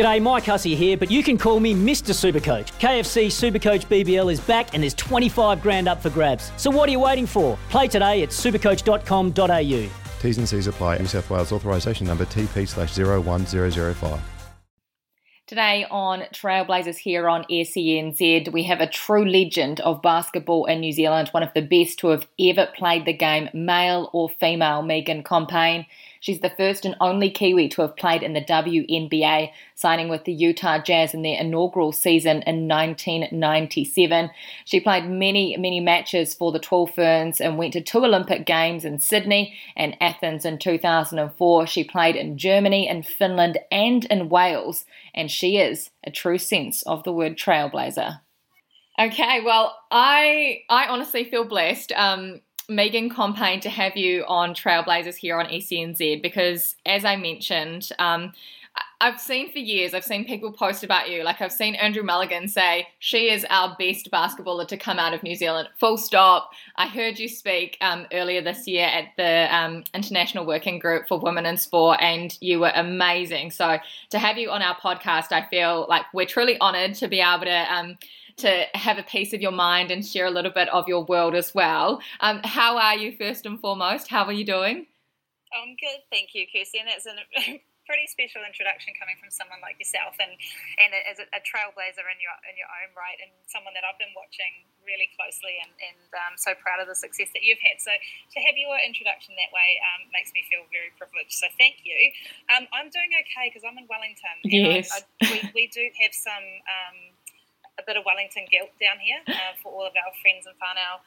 G'day, Mike Hussey here, but you can call me Mr. Supercoach. KFC Supercoach BBL is back and there's 25 grand up for grabs. So what are you waiting for? Play today at supercoach.com.au. T's and C's apply. New South Wales authorisation number TP slash 01005. Today on Trailblazers here on SENZ, we have a true legend of basketball in New Zealand, one of the best to have ever played the game, male or female, Megan Compain. She's the first and only Kiwi to have played in the WNBA, signing with the Utah Jazz in their inaugural season in 1997. She played many, many matches for the Tall Ferns and went to two Olympic Games in Sydney and Athens in 2004. She played in Germany, in Finland, and in Wales, and she is a true sense of the word trailblazer. Okay, well, I I honestly feel blessed. Um, Megan Compain to have you on Trailblazers here on SENZ because, as I mentioned, um, I've seen for years, I've seen people post about you. Like, I've seen Andrew Mulligan say, she is our best basketballer to come out of New Zealand. Full stop. I heard you speak um, earlier this year at the um, International Working Group for Women in Sport, and you were amazing. So, to have you on our podcast, I feel like we're truly honored to be able to um, to have a piece of your mind and share a little bit of your world as well. Um, how are you, first and foremost? How are you doing? I'm good, thank you, Kirstie. And that's a pretty special introduction coming from someone like yourself, and and as a, a, trailblazer in your in your own right, and someone that I've been watching really closely, and and um, so proud of the success that you've had. So to have your introduction that way um, makes me feel very privileged. So thank you. Um, I'm doing okay because I'm in Wellington. yes, I, I, we, we do have some um, a bit of Wellington guilt down here uh, for all of our friends and whānau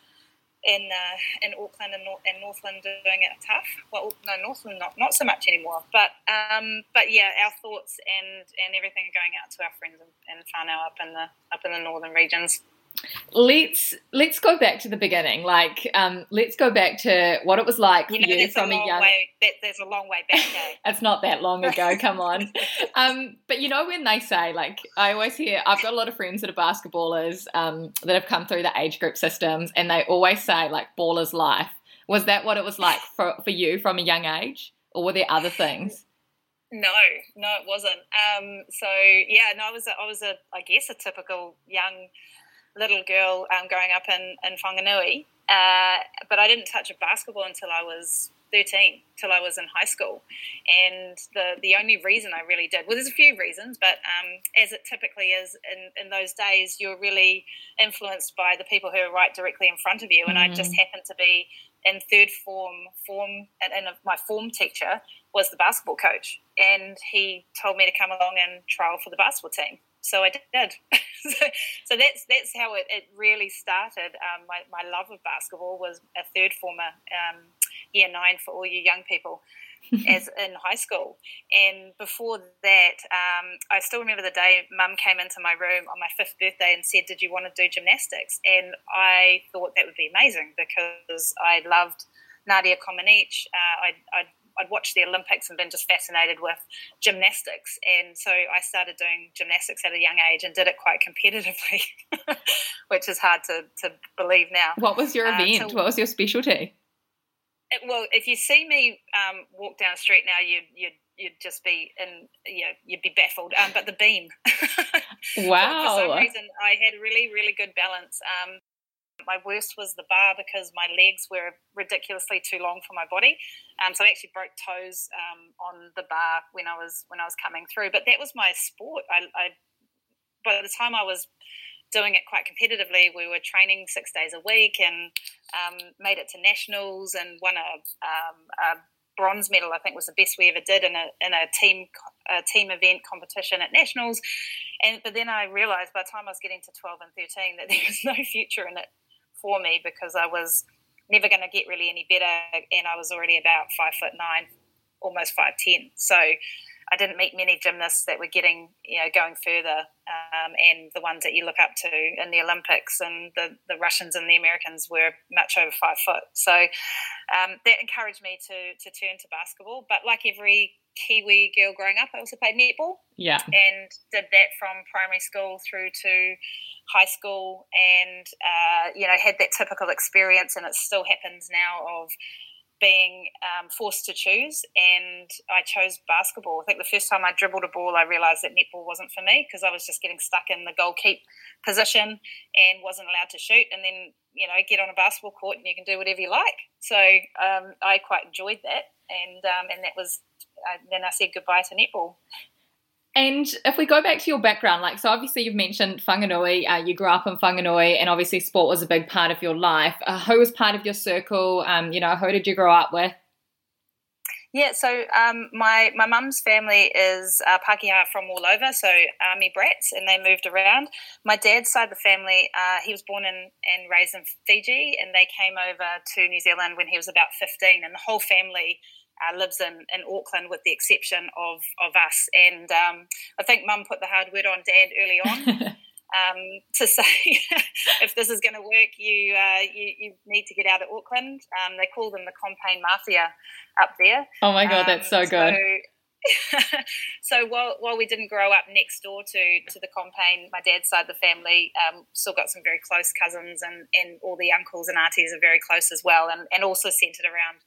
in uh, in Auckland and, and Northland doing it tough. Well, no, Northland not not so much anymore. But um, but yeah, our thoughts and and everything going out to our friends and, and whānau up in the up in the northern regions let's let's go back to the beginning. Like, um, let's go back to what it was like you for know, you from a, a young. Way, that, there's a long way back. It's not that long ago. Come on. um, but you know when they say like, I always hear. I've got a lot of friends that are basketballers um, that have come through the age group systems, and they always say like, "baller's life." Was that what it was like for for you from a young age, or were there other things? No, no, it wasn't. Um, so yeah, no, I was, a, I was a, I guess, a typical young little girl um, growing up in, in Whanganui. Uh, but I didn't touch a basketball until I was 13, till I was in high school. And the, the only reason I really did, well, there's a few reasons, but um, as it typically is in, in those days, you're really influenced by the people who are right directly in front of you. And mm. I just mm. happened to be in third form, form, and, and my form teacher was the basketball coach. And he told me to come along and trial for the basketball team so I did. so, so, that's that's how it, it really started. Um, my, my love of basketball was a third former, um, year nine for all you young people, as in high school. And before that, um, I still remember the day Mum came into my room on my fifth birthday and said, "Did you want to do gymnastics?" And I thought that would be amazing because I loved Nadia Comaneci. Uh, I, I I'd watched the Olympics and been just fascinated with gymnastics, and so I started doing gymnastics at a young age and did it quite competitively, which is hard to, to believe now. What was your uh, event? so, what was your specialty? It, well, if you see me um, walk down the street now, you'd you'd you'd just be in you know, you'd be baffled. Um, but the beam. wow. for, for, some reason, I had really really good balance. Um, my worst was the bar because my legs were ridiculously too long for my body. Um, so I actually broke toes um, on the bar when I was when I was coming through. But that was my sport. I, I by the time I was doing it quite competitively, we were training six days a week and um, made it to nationals and won a, um, a, bronze medal. I think was the best we ever did in a in a team a team event competition at nationals. And but then I realised by the time I was getting to twelve and thirteen that there was no future in it for me because I was never going to get really any better, and I was already about five foot nine, almost five ten. So I didn't meet many gymnasts that were getting, you know, going further, um, and the ones that you look up to in the Olympics and the, the Russians and the Americans were much over five foot. So um, that encouraged me to to turn to basketball. But like every Kiwi girl growing up, I also played netball. Yeah, and did that from primary school through to high school, and uh, you know had that typical experience, and it still happens now of being um, forced to choose, and I chose basketball. I think the first time I dribbled a ball, I realised that netball wasn't for me because I was just getting stuck in the goal keep position and wasn't allowed to shoot. And then you know, get on a basketball court and you can do whatever you like. So um, I quite enjoyed that, and um, and that was uh, then I said goodbye to netball. And if we go back to your background, like, so obviously you've mentioned Whanganui, uh, you grew up in Whanganui, and obviously sport was a big part of your life. Uh, who was part of your circle? Um, you know, who did you grow up with? Yeah, so um, my my mum's family is uh, Pākehā from all over, so army brats, and they moved around. My dad's side of the family, uh, he was born in and raised in Fiji, and they came over to New Zealand when he was about fifteen, and the whole family uh, lives in, in Auckland, with the exception of, of us. And um, I think mum put the hard word on dad early on um, to say, if this is going to work, you, uh, you, you need to get out of Auckland. Um, they call them the Compain Mafia up there. Oh my God, that's so um, good. So, so while while we didn't grow up next door to to the Compain, my dad's side of the family um, still got some very close cousins, and and all the uncles and aunties are very close as well, and and also centered around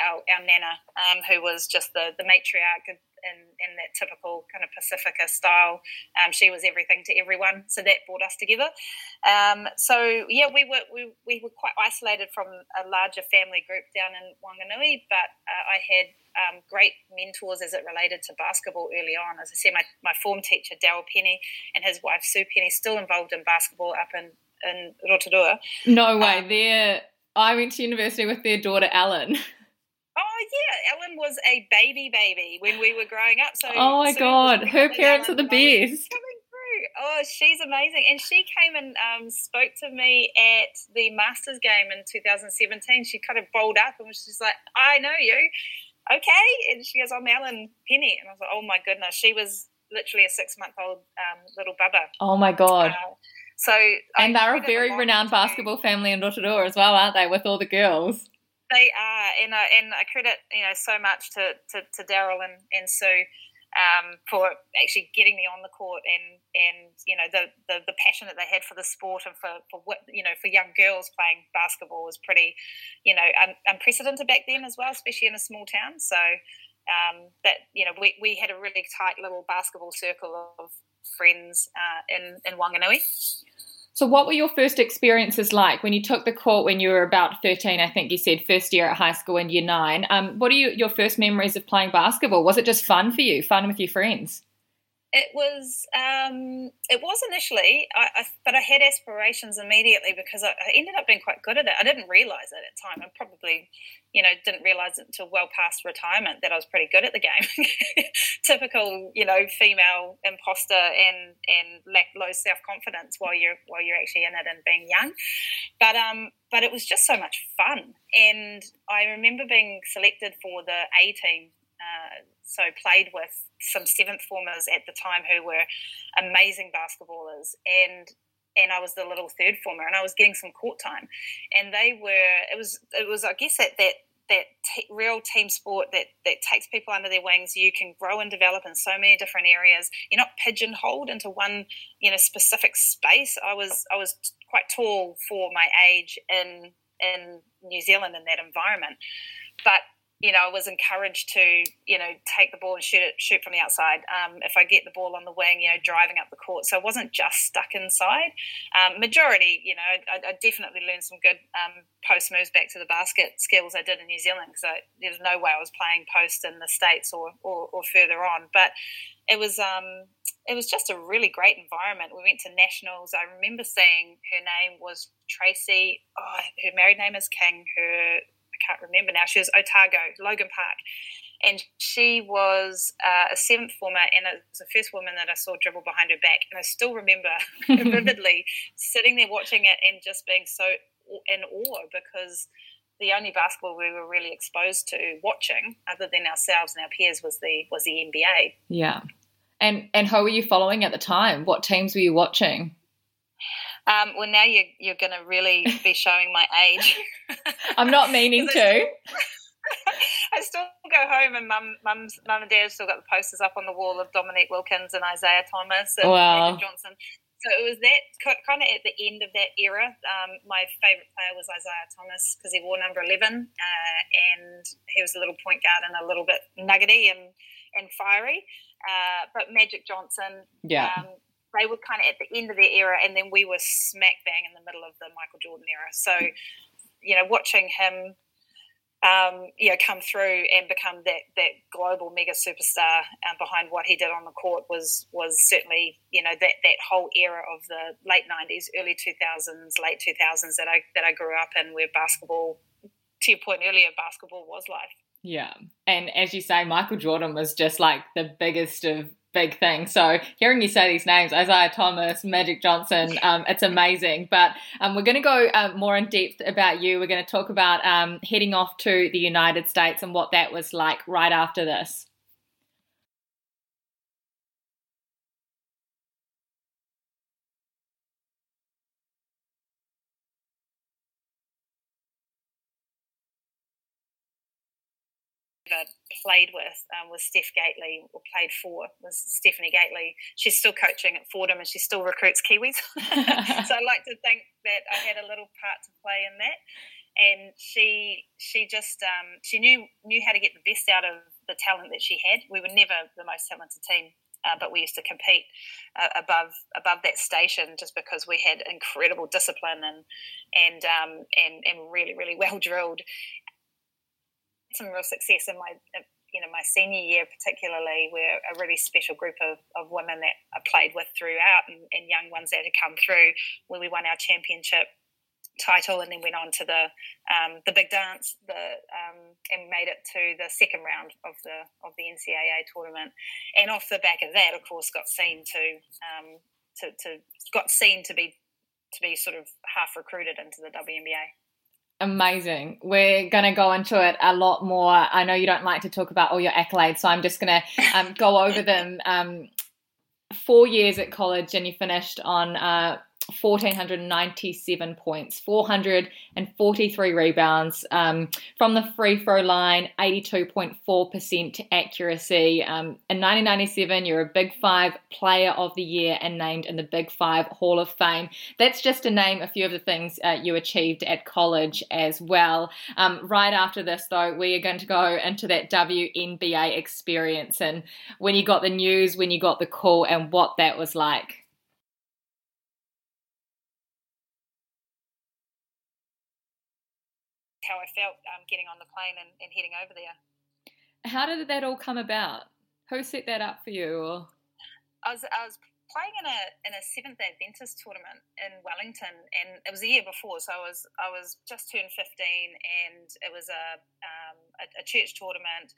our, our nana, um, who was just the, the matriarch in, in that typical kind of Pacifica style. Um, she was everything to everyone, so that brought us together. Um, so yeah, we were we, we were quite isolated from a larger family group down in Wanganui, but uh, I had um, great mentors as it related to basketball early on. As I said, my, my form teacher Daryl Penny and his wife Sue Penny still involved in basketball up in in Rotorua. No way, um, they I went to university with their daughter Ellen. Yeah, Ellen was a baby baby when we were growing up. So oh my god, her parents are the best. Oh, she's amazing, and she came and um, spoke to me at the Masters game in 2017. She kind of bowled up and was just like, "I know you." Okay, and she goes, "I'm Ellen Penny," and I was like, "Oh my goodness!" She was literally a six month old um, little bubba. Oh my god! Uh, so and I they're a very renowned basketball family in Rotorua as well, aren't they? With all the girls. They are, and I, and I credit you know so much to to, to Daryl and, and Sue um, for actually getting me on the court and and you know the, the, the passion that they had for the sport and for for what you know for young girls playing basketball was pretty you know un, unprecedented back then as well, especially in a small town. So um, that you know we, we had a really tight little basketball circle of friends uh, in in Wanganui. So, what were your first experiences like when you took the court when you were about 13? I think you said first year at high school in year nine. Um, what are you, your first memories of playing basketball? Was it just fun for you, fun with your friends? It was. Um, it was initially, I, I, but I had aspirations immediately because I, I, ended up being quite good at it. I didn't realize it at the time. I probably, you know, didn't realize it until well past retirement that I was pretty good at the game. Typical, you know, female imposter and and lack low self confidence while you're while you're actually in it and being young. But um, but it was just so much fun, and I remember being selected for the A team. Uh, so played with some seventh formers at the time who were amazing basketballers and and I was the little third former and I was getting some court time and they were it was it was I guess at that that t- real team sport that that takes people under their wings you can grow and develop in so many different areas. You're not pigeonholed into one you know specific space. I was I was quite tall for my age in in New Zealand in that environment. But you know, I was encouraged to, you know, take the ball and shoot it, shoot from the outside. Um, if I get the ball on the wing, you know, driving up the court. So I wasn't just stuck inside. Um, majority, you know, I, I, definitely learned some good um, post moves back to the basket skills I did in New Zealand because there's no way I was playing post in the States or, or, or further on. But it was, um, it was just a really great environment. We went to nationals. I remember seeing her name was Tracy. Oh, her married name is King. Her can't remember now. She was Otago, Logan Park. And she was uh, a seventh former, and it was the first woman that I saw dribble behind her back. And I still remember vividly sitting there watching it and just being so in awe because the only basketball we were really exposed to watching, other than ourselves and our peers, was the was the NBA. Yeah, and and who were you following at the time? What teams were you watching? Um, well, now you're you're going to really be showing my age. I'm not meaning to. I still go home and mum, mum's, mum and dad have still got the posters up on the wall of Dominique Wilkins and Isiah Thomas and wow. Johnson. So it was that kind of at the end of that era. Um, my favourite player was Isiah Thomas because he wore number 11 uh, and he was a little point guard and a little bit nuggety and, and fiery. Uh, but Magic Johnson, yeah. Um, they were kind of at the end of their era and then we were smack bang in the middle of the Michael Jordan era. So, you know, watching him um, you know, come through and become that that global mega superstar um, behind what he did on the court was was certainly you know that that whole era of the late nineties, early two thousands, late two thousands that I that I grew up in, where basketball, to your point earlier, basketball was life. Yeah, and as you say, Michael Jordan was just like the biggest of big thing. So hearing you say these names, Isiah Thomas, Magic Johnson, um, it's amazing. But um, we're going to go um, more in depth about you. We're going to talk about um, heading off to the United States and what that was like right after this. Played with um, was Steph Gaitley, or played for, was Stephanie Gaitley. She's still coaching at Fordham and she still recruits Kiwis. so I like to think that I had a little part to play in that. And she she just um, she knew knew how to get the best out of the talent that she had. We were never the most talented team, uh, but we used to compete uh, above above that station just because we had incredible discipline and and um, and and really really well drilled some real success in my you know my senior year particularly we're a really special group of, of women that I played with throughout and, and young ones that had come through where we won our championship title and then went on to the um, the big dance the um, and made it to the second round of the of the NCAA tournament. And off the back of that of course got seen to um, to, to got seen to be to be sort of half recruited into the WNBA Amazing. We're going to go into it a lot more. I know you don't like to talk about all your accolades, so I'm just going to um, go over them. Um, four years at college, and you finished on uh, 1,497 points, 443 rebounds um, from the free throw line, 82.4% accuracy. Um, in 1997, you're a Big Five Player of the Year and named in the Big Five Hall of Fame. That's just to name a few of the things uh, you achieved at college as well. Um, right after this, though, we are going to go into that WNBA experience and when you got the news, when you got the call, and what that was like. Felt um, getting on the plane and, and, heading over there. How did that all come about? Who set that up for you? Or? I was I was playing in a in a Seventh Day Adventist tournament in Wellington, and it was a year before, so I was I was just turned fifteen, and it was a um, a, a, church tournament,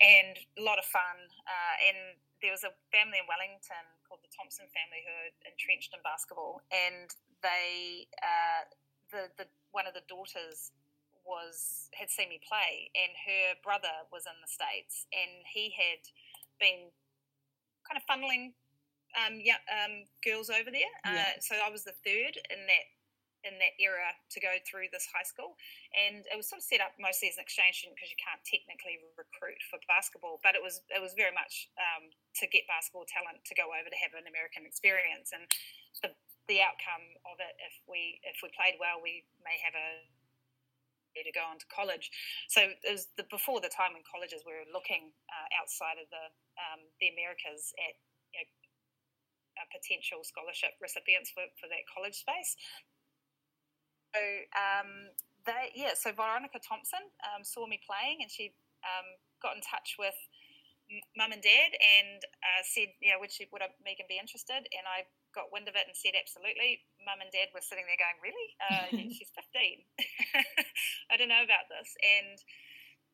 and a lot of fun. Uh, and there was a family in Wellington called the Thompson family who are entrenched in basketball, and they uh, the the one of the daughters was had seen me play, and her brother was in the states, and he had been kind of funneling um, yeah, um, girls over there. Yeah. Uh, so I was the third in that in that era to go through this high school, and it was sort of set up mostly as an exchange student because you can't technically recruit for basketball, but it was it was very much um, to get basketball talent to go over to have an American experience, and the the outcome of it if we if we played well, we may have a to go on to college. So it was the, before the time when colleges were looking uh, outside of the um, the Americas at you know, potential scholarship recipients for, for that college space. So um, they yeah, so Veronica Thompson um, saw me playing and she um, got in touch with mum and dad and uh, said, know, would, she, would I, Megan be interested? And I got wind of it and said, absolutely. Mum and dad were sitting there going, really? Uh, she's 15. I don't know about this. And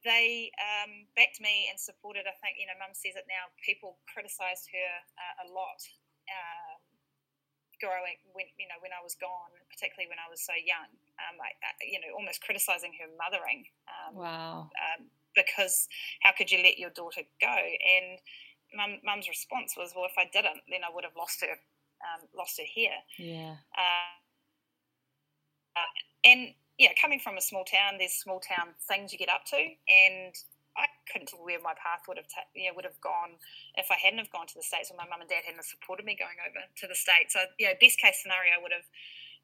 they um, backed me and supported. I think, you know, mum says it now, people criticised her uh, a lot um, growing when you know when I was gone, particularly when I was so young. Um, I, I, you know, almost criticizing her mothering. Um, wow. Um, because how could you let your daughter go? And mum, mum's response was, well, if I didn't, then I would have lost her, um, lost her here. Yeah. Uh, uh, and yeah, coming from a small town, there's small town things you get up to, and I couldn't tell where my path would have ta- you know, would have gone if I hadn't have gone to the states or my mum and dad hadn't supported me going over to the states. So you know, best case scenario, I would have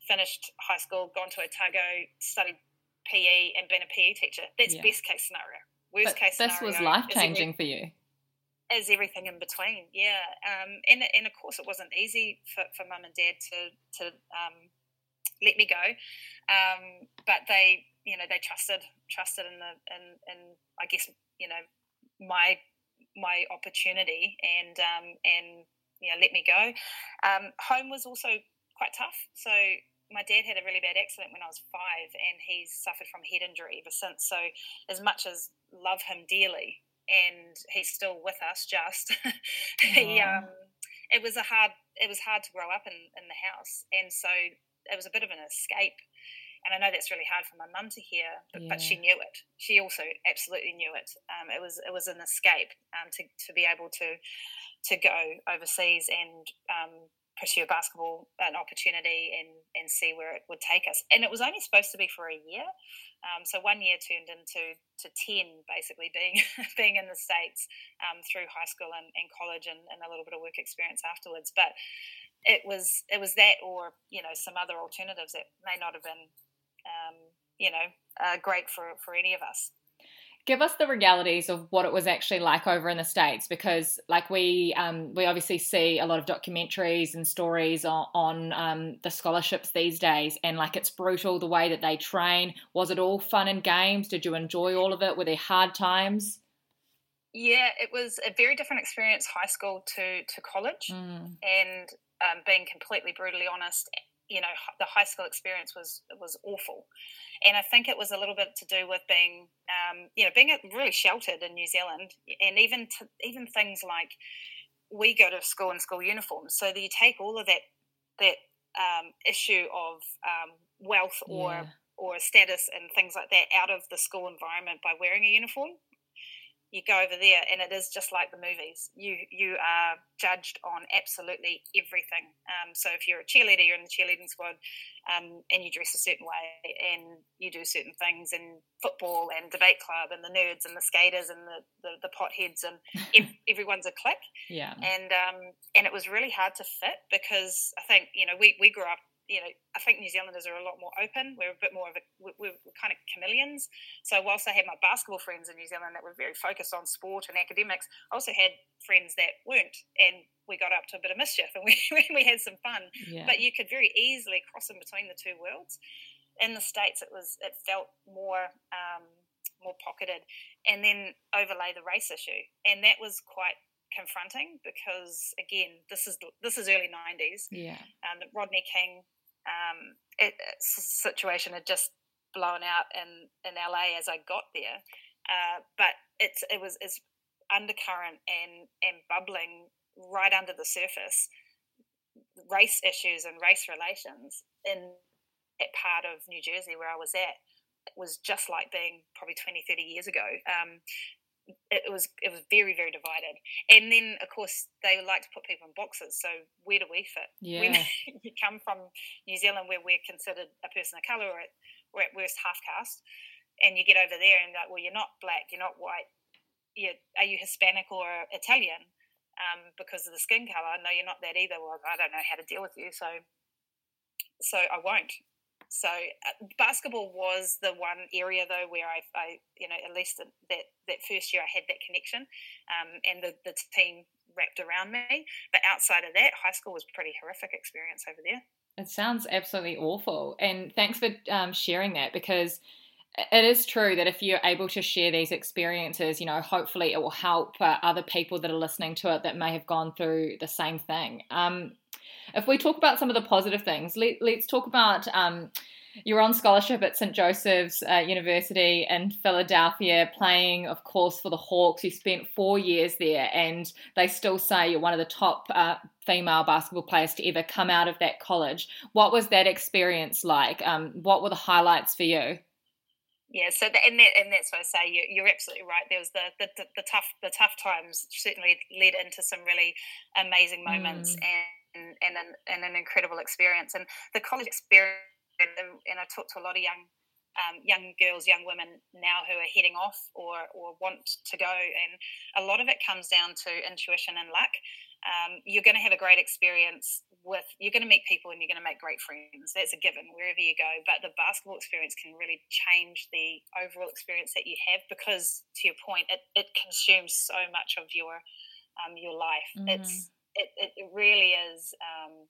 finished high school, gone to Otago, studied PE, and been a PE teacher. That's yeah. best case scenario. Worst but case this scenario. was life changing for you. Is everything in between, yeah. Um, and and of course, it wasn't easy for, for mum and dad to to um, let me go, um, but they you know they trusted trusted in the in, in I guess you know my my opportunity and um, and you know let me go. Um, home was also quite tough, so my dad had a really bad accident when I was five, and he's suffered from head injury ever since. So, as much as love him dearly, and he's still with us, just he, um, it was a hard, it was hard to grow up in in the house, and so it was a bit of an escape. And I know that's really hard for my mum to hear, but, yeah. but, she knew it. She also absolutely knew it. Um, it was it was an escape um, to to be able to to go overseas and um, pursue basketball an opportunity and and see where it would take us. And it was only supposed to be for a year, um, so one year turned into to ten, basically being being in the states um, through high school and, and college and, and, a little bit of work experience afterwards. But it was it was that or you know some other alternatives that may not have been um, you know uh, great for for any of us give us the realities of what it was actually like over in the states because like we um, we obviously see a lot of documentaries and stories on, on um, the scholarships these days and like it's brutal the way that they train. Was it all fun and games? Did you enjoy all of it? Were there hard times? Yeah it was a very different experience high school to to college mm. and um, being completely brutally honest you know the high school experience was was awful. And I think it was a little bit to do with being, um, you know, being really sheltered in New Zealand, and even to, even things like we go to school in school uniforms, so you take all of that that um, issue of um, wealth or yeah. or status and things like that out of the school environment by wearing a uniform you go over there and it is just like the movies. You you are judged on absolutely everything. Um, so if you're a cheerleader you're in the cheerleading squad um, and you dress a certain way and you do certain things in football and debate club and the nerds and the skaters and the, the, the potheads and ev- everyone's a clique. Yeah. And um, and it was really hard to fit because i think you know we, we grew up you know, I think New Zealanders are a lot more open. We're a bit more of a, we're, we're, kind of chameleons. So whilst I had my basketball friends in New Zealand that were very focused on sport and academics, I also had friends that weren't, and we got up to a bit of mischief and we we had some fun. Yeah. But you could very easily cross in between the two worlds. In the states, it was it felt more. Um, more pocketed, and then overlay the race issue, and that was quite confronting because again, this is this is early '90s. Yeah, um, Rodney King um, it, situation had just blown out in, in LA as I got there. Uh, but it's it was it's undercurrent and and bubbling right under the surface race issues and race relations in that part of New Jersey where I was at it was just like being probably 20 30 years ago um, it was it was very very divided. And then of course they like to put people in boxes so where do we fit? Yeah. when you come from new zealand where we're considered a person of color or at, or at worst half caste and you get over there and like well you're not black you're not white you are you hispanic or italian um, because of the skin color no you're not that either well i don't know how to deal with you so so i won't so uh, basketball was the one area though where I, I you know, at least that that first year I had that connection, um, and the the team wrapped around me. But outside of that, high school was pretty horrific experience over there. It sounds absolutely awful, and thanks for um, sharing that because it is true that if you're able to share these experiences, you know, hopefully it will help uh, other people that are listening to it that may have gone through the same thing. Um, if we talk about some of the positive things, let, us talk about. Um, you're on scholarship at St. Joseph's uh, University in Philadelphia, playing, of course, for the Hawks. You spent four years there, and they still say you're one of the top uh, female basketball players to ever come out of that college. What was that experience like? Um, what were the highlights for you? Yeah, so the, and that, and that's what I say. You, you're absolutely right. There was the, the, the, the tough the tough times certainly led into some really amazing moments mm. and and an, and an incredible experience. And the college experience, and, and I talk to a lot of young um, young girls, young women now who are heading off or or want to go, and a lot of it comes down to intuition and luck. Um, you're going to have a great experience with you're going to meet people and you're going to make great friends. That's a given wherever you go. But the basketball experience can really change the overall experience that you have because, to your point, it, it consumes so much of your um, your life. Mm. It's it, it really is. Um,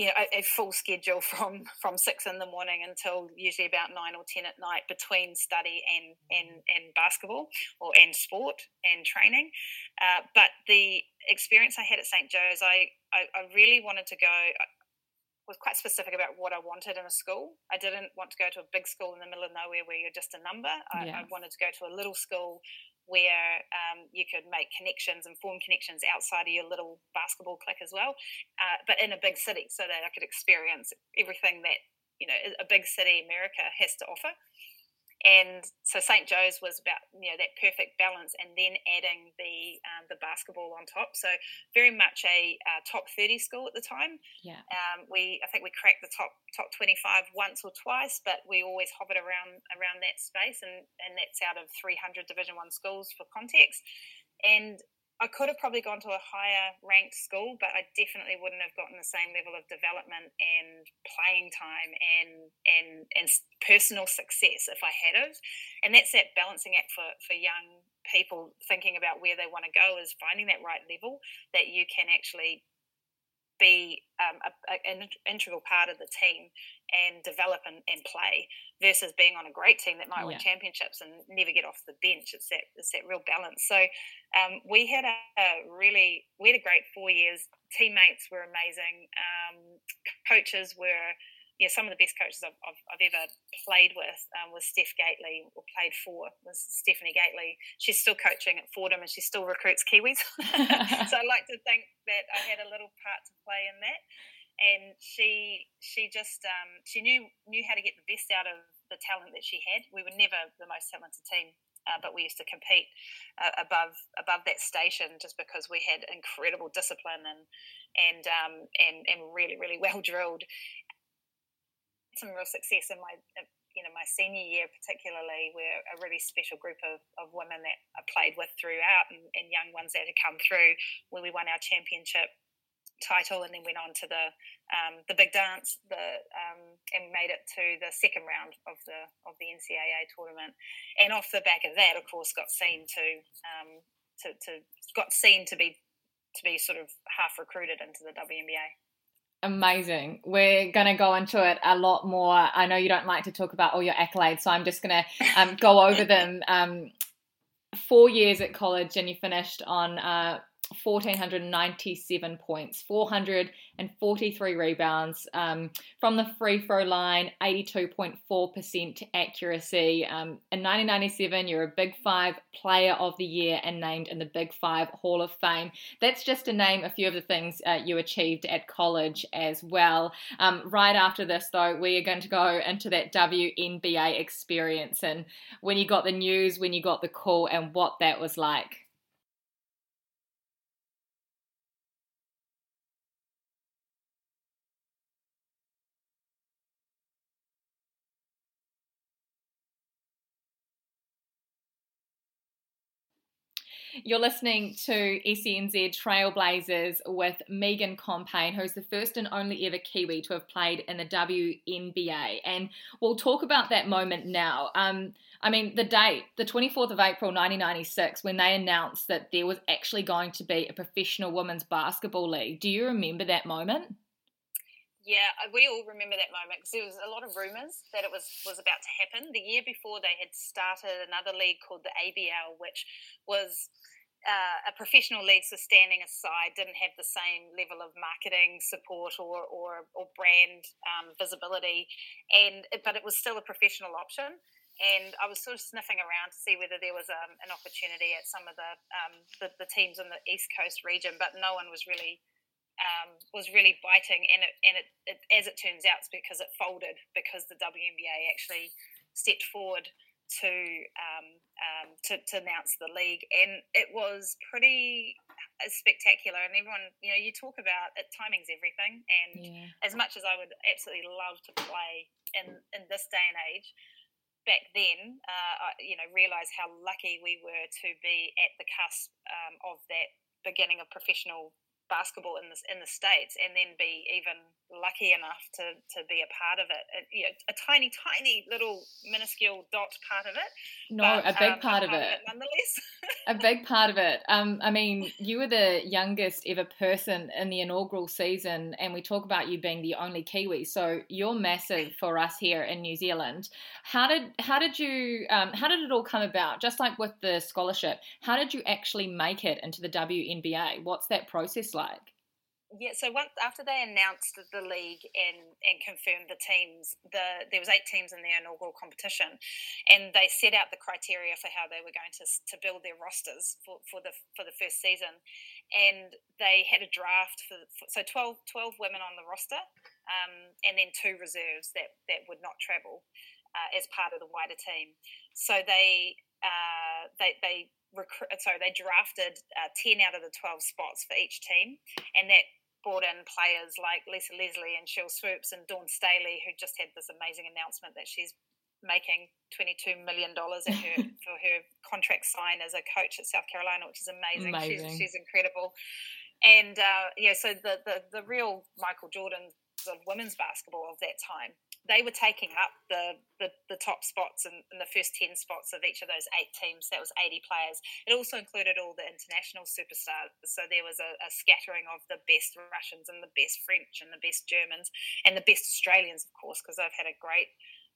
you know, a, a, full schedule from from six in the morning until usually about nine or ten at night between study and and, and basketball or and sport and training. Uh, but the experience I had at St. Joe's, I, I, I really wanted to go. I was quite specific about what I wanted in a school. I didn't want to go to a big school in the middle of nowhere where you're just a number. I, yeah. I wanted to go to a little school where um, you could make connections and form connections outside of your little basketball clique as well, uh, but in a big city so that I could experience everything that you know a big city America has to offer and so St Joe's was about you know that perfect balance, and then adding the um, the basketball on top. So very much a uh, top thirty school at the time. Yeah. Um, we I think we cracked the top top twenty five once or twice, but we always hovered around around that space, and and that's out of three hundred Division One schools for context. And I could have probably gone to a higher ranked school, but I definitely wouldn't have gotten the same level of development and playing time and and and personal success if I had of. And that's that balancing act for for young people thinking about where they want to go is finding that right level that you can actually be um, an integral part of the team and develop and, and, play versus being on a great team that might yeah. win championships and never get off the bench. It's that it's that real balance. So um, we had a, a, really we had a great four years. Teammates were amazing. Um, coaches were yeah, some of the best coaches I've, I've, I've ever played with um, was Steph Gaitley, or played for, was Stephanie Gaitley. She's still coaching at Fordham and she still recruits Kiwis. so I like to think that I had a little part to play in that. And she she just um, she knew knew how to get the best out of the talent that she had. We were never the most talented team, uh, but we used to compete uh, above above that station just because we had incredible discipline and and um, and and really really well drilled some real success in my you know my senior year particularly we're a really special group of, of women that I played with throughout and, and young ones that had come through when we won our championship title and then went on to the um, the big dance the um, and made it to the second round of the of the NCAA tournament and off the back of that of course got seen to um, to, to got seen to be to be sort of half recruited into the WNBA. Amazing. We're going to go into it a lot more. I know you don't like to talk about all your accolades, so I'm just going to um, go over them. Um, four years at college, and you finished on uh, 1,497 points, 443 rebounds um, from the free throw line, 82.4% accuracy. Um, in 1997, you're a Big Five Player of the Year and named in the Big Five Hall of Fame. That's just to name a few of the things uh, you achieved at college as well. Um, right after this, though, we are going to go into that WNBA experience and when you got the news, when you got the call, and what that was like. You're listening to SENZ Trailblazers with Megan Compain, who's the first and only ever Kiwi to have played in the WNBA. And we'll talk about that moment now. Um, I mean, the date, the 24th of April 1996, when they announced that there was actually going to be a professional women's basketball league. Do you remember that moment? Yeah, uh, we all remember that moment because there was a lot of rumours that it was was about to happen. The year before, they had started another league called the ABL, which was uh, a professional league, so standing aside, didn't have the same level of marketing support or or, or brand um, visibility, and but it was still a professional option. And I was sort of sniffing around to see whether there was um, an opportunity at some of the, um, the, the teams in the East Coast region, but no one was really um, was really biting, and it and it, it, as it turns out, it's because it folded because the WNBA actually stepped forward to um, um, to, to announce the league, and it was pretty spectacular. And everyone, you know, you talk about it, timing's everything, and yeah. as much as I would absolutely love to play in in this day and age. Back then, uh, I, you know, realised how lucky we were to be at the cusp um, of that beginning of professional basketball in the in the states, and then be even lucky enough to to be a part of it. it you know, a tiny, tiny little minuscule dot part of it. No, but, a big um, part, of, part it. of it, nonetheless. a big part of it. Um, I mean, you were the youngest ever person in the inaugural season, and we talk about you being the only Kiwi. So you're massive for us here in New Zealand. How did how did you um, how did it all come about? Just like with the scholarship, how did you actually make it into the WNBA? What's that process like? Yeah, so once after they announced the league and and confirmed the teams, the there was eight teams in their inaugural competition, and they set out the criteria for how they were going to to build their rosters for, for the for the first season, and they had a draft for, for so 12, 12 women on the roster, um, and then two reserves that that would not travel uh, as part of the wider team. So they uh, they they recruit sorry they drafted uh, 10 out of the 12 spots for each team and that brought in players like Lisa Leslie and Sheryl Swoopes and Dawn Staley, who just had this amazing announcement that she's making $22 million her, for her contract sign as a coach at South Carolina, which is amazing. amazing. She's, she's incredible. And uh, yeah, so the, the, the real Michael Jordan of women's basketball of that time they were taking up the, the, the top spots and, in, the first 10 spots of each of those eight teams. That was 80 players. It also included all the international superstars. So there was a, a scattering of the best Russians and the best French and the best Germans and the best Australians, of course, because they've had a great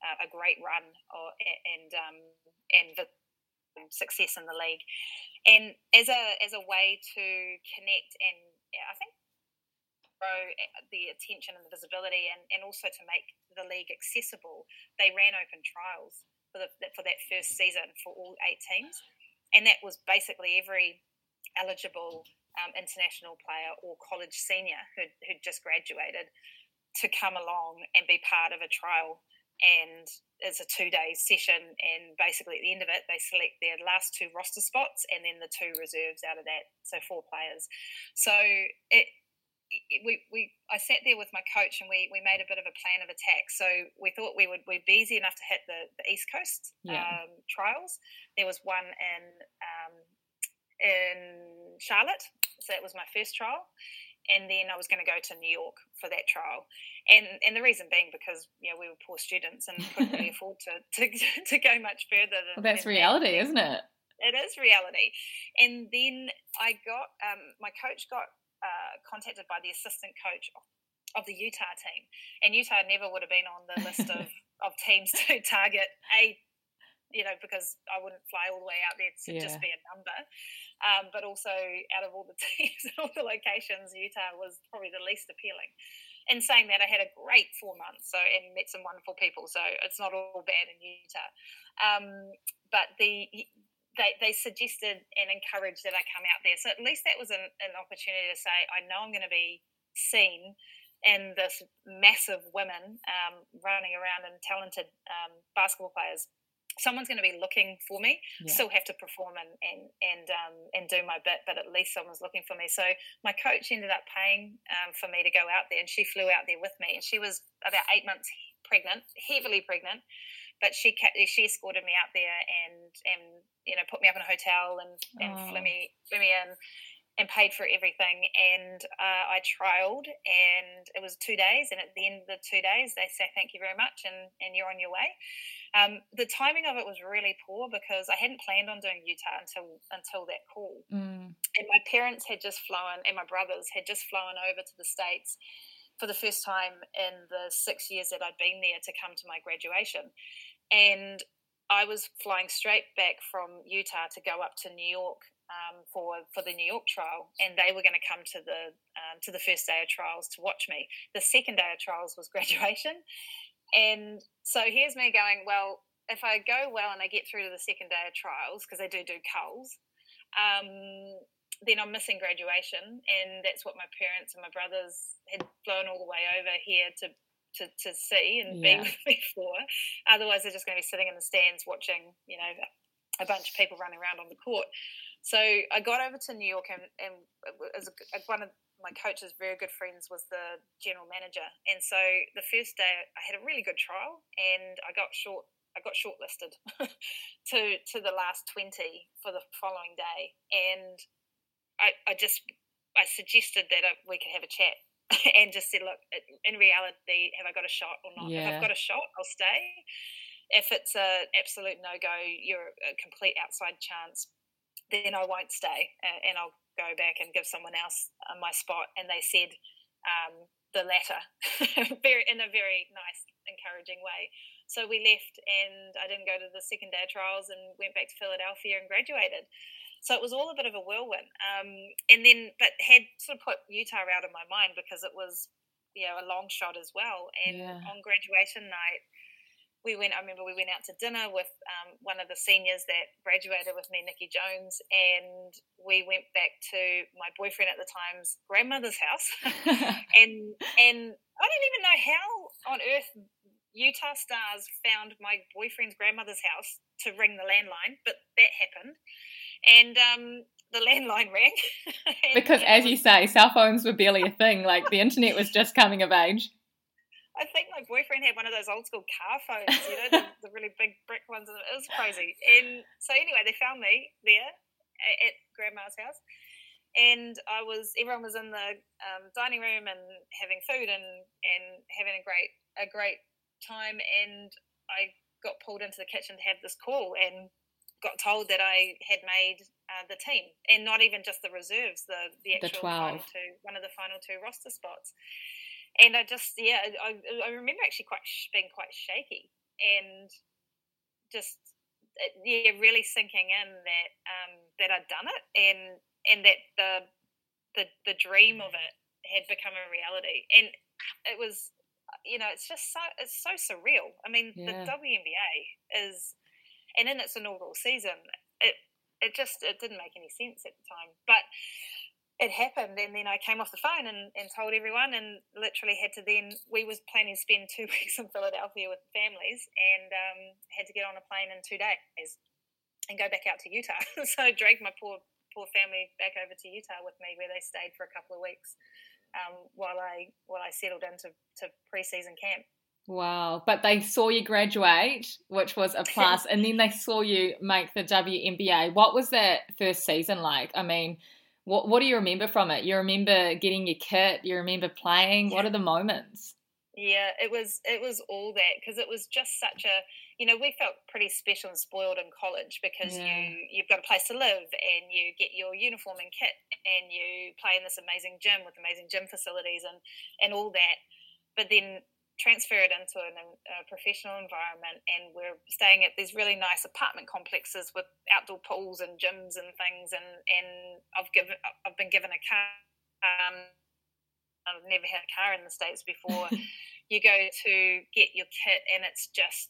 uh, a great run or, and um, and success in the league. And as a as a way to connect and I think grow eh, the attention and the visibility and, and also to make the league accessible, they ran open trials for, the, for that first season for all eight teams. And that was basically every eligible um, international player or college senior who'd, who'd just graduated to come along and be part of a trial. And it's a two day session and basically at the end of it they select their last two roster spots and then the two reserves out of that. So four players. So it we, we I sat there with my coach and we, we made a bit of a plan of attack. So we thought we would we'd be easy enough to hit the, the East Coast yeah. um, trials. There was one in um, in Charlotte, so that was my first trial, and then I was going to go to New York for that trial. And and the reason being because you know we were poor students and couldn't really afford to, to to go much further. Than, well, that's reality, is isn't it? It is reality. And then I got um, my coach got uh, contacted by the assistant coach of the Utah team, and Utah never would have been on the list of, of teams to target. A, you know, because I wouldn't fly all the way out there to yeah. just be a number, um, but also out of all the teams and all the locations, Utah was probably the least appealing. In saying that, I had a great four months, so and met some wonderful people. So it's not all bad in Utah, um, but the they, they suggested and encouraged that I come out there. So at least that was an, an opportunity to say, I know I'm going to be seen in this massive women um, running around and talented um, basketball players. Someone's going to be looking for me. Yeah. Still have to perform and and and um, and do my bit, but at least someone's looking for me. So my coach ended up paying um, for me to go out there, and she flew out there with me. And she was about eight months pregnant, heavily pregnant but she kept, she escorted me out there and and you know put me up in a hotel and and oh. flew me flew me in and paid for everything. And uh, I trialed, and it was two days. And at the end of the two days, they say thank you very much, and and you're on your way. Um, the timing of it was really poor because I hadn't planned on doing Utah until until that call, mm. and my parents had just flown, and my brothers had just flown over to the states for the first time in the six years that I'd been there to come to my graduation. And I was flying straight back from Utah to go up to New York um, for for the New York trial, and they were going to come to the um, to the first day of trials to watch me. The second day of trials was graduation, and so here's me going, well, if I go well and I get through to the second day of trials because they do do culls, um, then I'm missing graduation, and that's what my parents and my brothers had flown all the way over here to to, to see and yeah. be with me for. Otherwise, they're just going to be sitting in the stands watching, you know, a bunch of people running around on the court. So I got over to New York, and, and as a, one of my coach's very good friends was the general manager. And so the first day, I had a really good trial, and I got short. I got shortlisted to to the last twenty for the following day, and I, I just I suggested that uh, we could have a chat and just said, look, in reality, have I got a shot or not? Yeah. If I've got a shot, I'll stay. If it's an absolute no go, you're a complete outside chance then I won't stay and I'll go back and give someone else uh, my spot. And they said um, the latter, very in a very nice, encouraging way. So we left, and I didn't go to the second day trials, and went back to Philadelphia and graduated. So it was all a bit of a whirlwind. Um, and then, but had sort of put Utah out of my mind because it was, you know, a long shot as well. And yeah. on graduation night, we went. I remember we went out to dinner with um, one of the seniors that graduated with me, Nikki Jones, and we went back to my boyfriend at the time's grandmother's house. and and I don't even know how on earth Utah Starzz found my boyfriend's grandmother's house to ring the landline, but that happened. And um, the landline rang. because, as you say, cell phones were barely a thing. Like the internet was just coming of age. I think my boyfriend had one of those old school car phones, you know, the, the, really big brick ones. It was crazy. And so anyway, they found me there at, at grandma's house, and I was everyone was in the um, dining room and having food and and having a great a great time. And I got pulled into the kitchen to have this call and got told that I had made uh, the team, and not even just the reserves, the the actual the final two, one of the final two roster spots. And I just yeah I, I remember actually quite being quite shaky and just yeah really sinking in that um, that I'd done it and and that the the the dream of it had become a reality. And it was you know it's just so it's so surreal. I mean yeah. the WNBA is and in its inaugural season it it just it didn't make any sense at the time but it happened and then I came off the phone and, and told everyone and literally had to then we was planning to spend two weeks in Philadelphia with families and um, had to get on a plane in two days and go back out to Utah. so I dragged my poor poor family back over to Utah with me where they stayed for a couple of weeks um, while I while I settled into to preseason camp. Wow. But they saw you graduate, which was a plus, and then they saw you make the WNBA. What was that first season like? I mean, what What do you remember from it? You remember getting your kit. You remember playing. Yeah. What are the moments? Yeah, it was it was all that because it was just such a you know we felt pretty special and spoiled in college because yeah. you you've got a place to live and you get your uniform and kit and you play in this amazing gym with amazing gym facilities and and all that. But then transfer it into an, a professional environment and we're staying at these really nice apartment complexes with outdoor pools and gyms and things and and I've given I've been given a car um, I've never had a car in the states before. You go to get your kit and it's just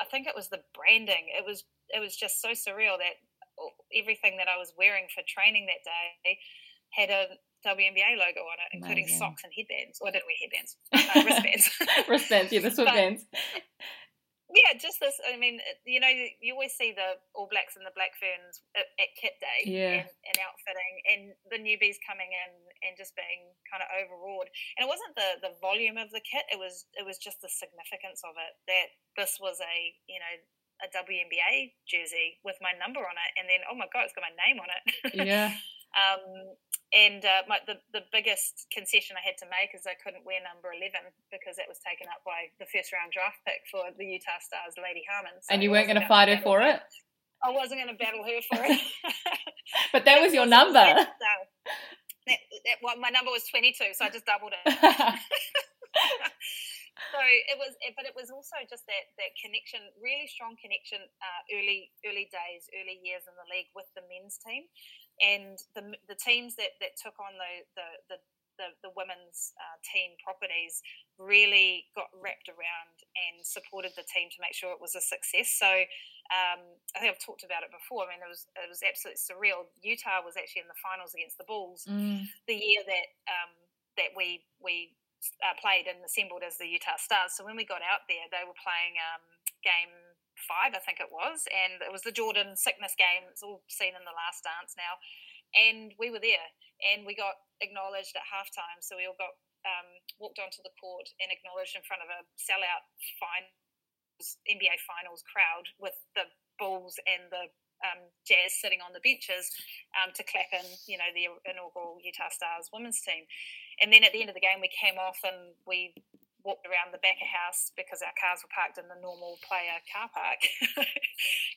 I think it was the branding. It was it was just so surreal that everything that I was wearing for training that day had a WNBA logo on it, including Amazing. socks and headbands. Or I didn't wear headbands, uh, wristbands. wristbands, yeah, the sweatbands. yeah, just this. I mean, you know, you always see the All Blacks and the Black Ferns at, at kit day yeah. and, and, outfitting, and the newbies coming in and just being kind of overawed. And it wasn't the the volume of the kit; it was it was just the significance of it. That this was a you know a WNBA jersey with my number on it, and then oh my god, it's got my name on it. Yeah. um, and uh, my, the the biggest concession I had to make is I couldn't wear number eleven because that was taken up by the first round draft pick for the Utah Starzz, Lady Hardmon. So and you weren't going to fight her for it. I wasn't going to battle her for it. but that was your number. That, that, that, well, my number was twenty two, so I just doubled it. so it was, but it was also just that that connection, really strong connection, uh, early early days, early years in the league with the men's team, and the the teams that that took on the the the the, the women's uh, team properties really got wrapped around and supported the team to make sure it was a success. So um, I think I've talked about it before. I mean, it was it was absolutely surreal. Utah was actually in the finals against the Bulls mm. the year that um, that we we uh, played and assembled as the Utah Starzz. So when we got out there, they were playing um, game five, I think it was, and it was the Jordan sickness game. It's all seen in the Last Dance now, and we were there, and we got acknowledged at halftime. So we all got um, walked onto the court and acknowledged in front of a sellout finals NBA Finals crowd with the Bulls and the um, Jazz sitting on the benches um, to clap in, you know, the inaugural Utah Starzz women's team. And then at the end of the game, we came off and we walked around the back of house because our cars were parked in the normal player car park,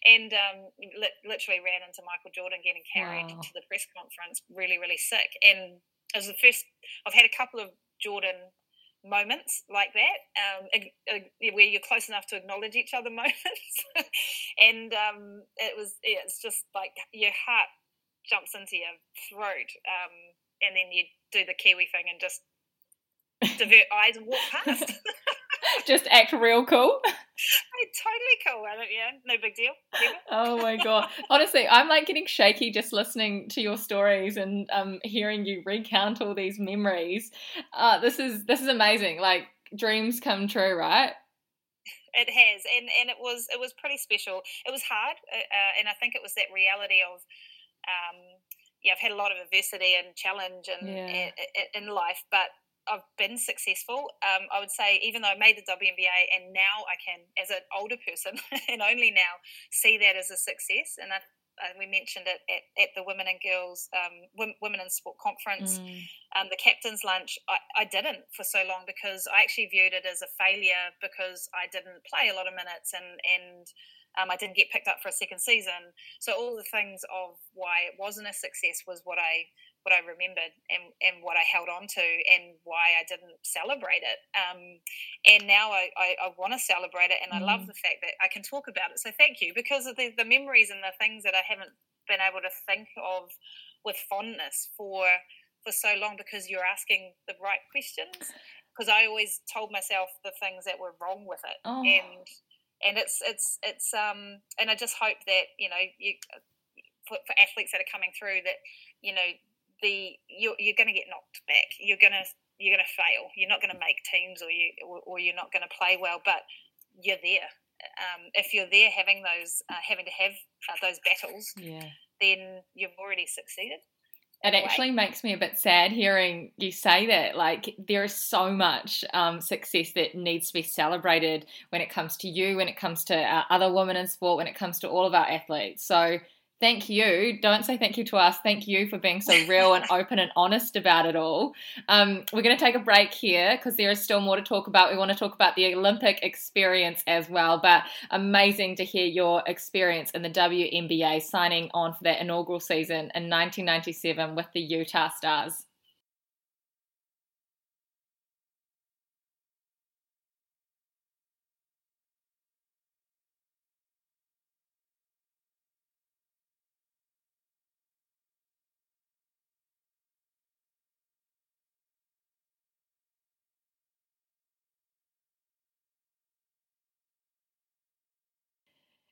and um, li- literally ran into Michael Jordan getting carried wow. to the press conference, really, really sick. And it was the first I've had a couple of Jordan moments like that, um, where you're close enough to acknowledge each other moments, and um, it was yeah, it's just like your heart jumps into your throat, um, and then you do the Kiwi thing and just divert eyes and walk past. just act real cool. totally cool. I don't, yeah, no big deal. oh my god! Honestly, I'm like getting shaky just listening to your stories and um, hearing you recount all these memories. Uh, this is this is amazing. Like dreams come true, right? It has, and and it was it was pretty special. It was hard, uh, uh and I think it was that reality of. Um, yeah, I've had a lot of adversity and challenge and yeah. in, in life, but I've been successful. Um, I would say, even though I made the WNBA, and now I can, as an older person, and only now, see that as a success. And I, uh, we mentioned it at, at, the Women and Girls um, Women in Sport conference, mm. um, the captain's lunch. I, I, didn't for so long because I actually viewed it as a failure because I didn't play a lot of minutes and and um, I didn't get picked up for a second season. So all the things of why it wasn't a success was what I what I remembered and, and what I held on to and why I didn't celebrate it. Um, and now I, I, I want to celebrate it and mm. I love mm. the fact that I can talk about it. So thank you because of the, the memories and the things that I haven't been able to think of with fondness for for so long because you're asking the right questions because I always told myself the things that were wrong with it oh. and and it's it's it's um and I just hope that you know you for, for athletes that are coming through that you know the you're, you're going to get knocked back. You're going to you're going to fail. You're not going to make teams, or you or, or you're not going to play well. But you're there. Um, if you're there, having those uh, having to have uh, those battles, yeah. then you've already succeeded. It actually makes me a bit sad hearing you say that. Like, there is so much um, success that needs to be celebrated when it comes to you, when it comes to uh, other women in sport, when it comes to all of our athletes. So, thank you. Don't say thank you to us. Thank you for being so real and open and honest about it all. Um, we're going to take a break here because there is still more to talk about. We want to talk about the Olympic experience as well, but amazing to hear your experience in the WNBA signing on for that inaugural season in 1997 with the Utah Starzz.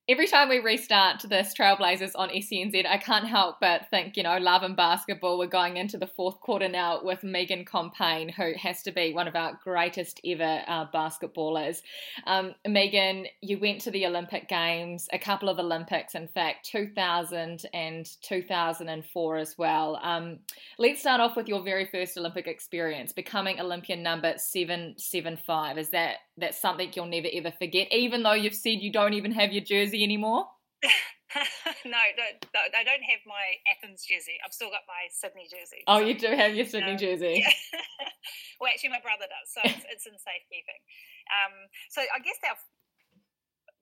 Every time we restart this Trailblazers on SENZ, I can't help but think, you know, love and basketball. We're going into the fourth quarter now with Megan Compain, who has to be one of our greatest ever uh, basketballers. Um, Megan, you went to the Olympic Games, a couple of Olympics, in fact, 2000 and 2004 as well. Um, let's start off with your very first Olympic experience, becoming Olympian number 775. Is that that's something you'll never ever forget, even though you've said you don't even have your jersey anymore? no, don't, I don't have my Athens jersey. I've still got my Sydney jersey. Oh, so, you do have your Sydney um, jersey. Yeah. well, actually, my brother does, so it's, it's in safekeeping. Um, so I guess our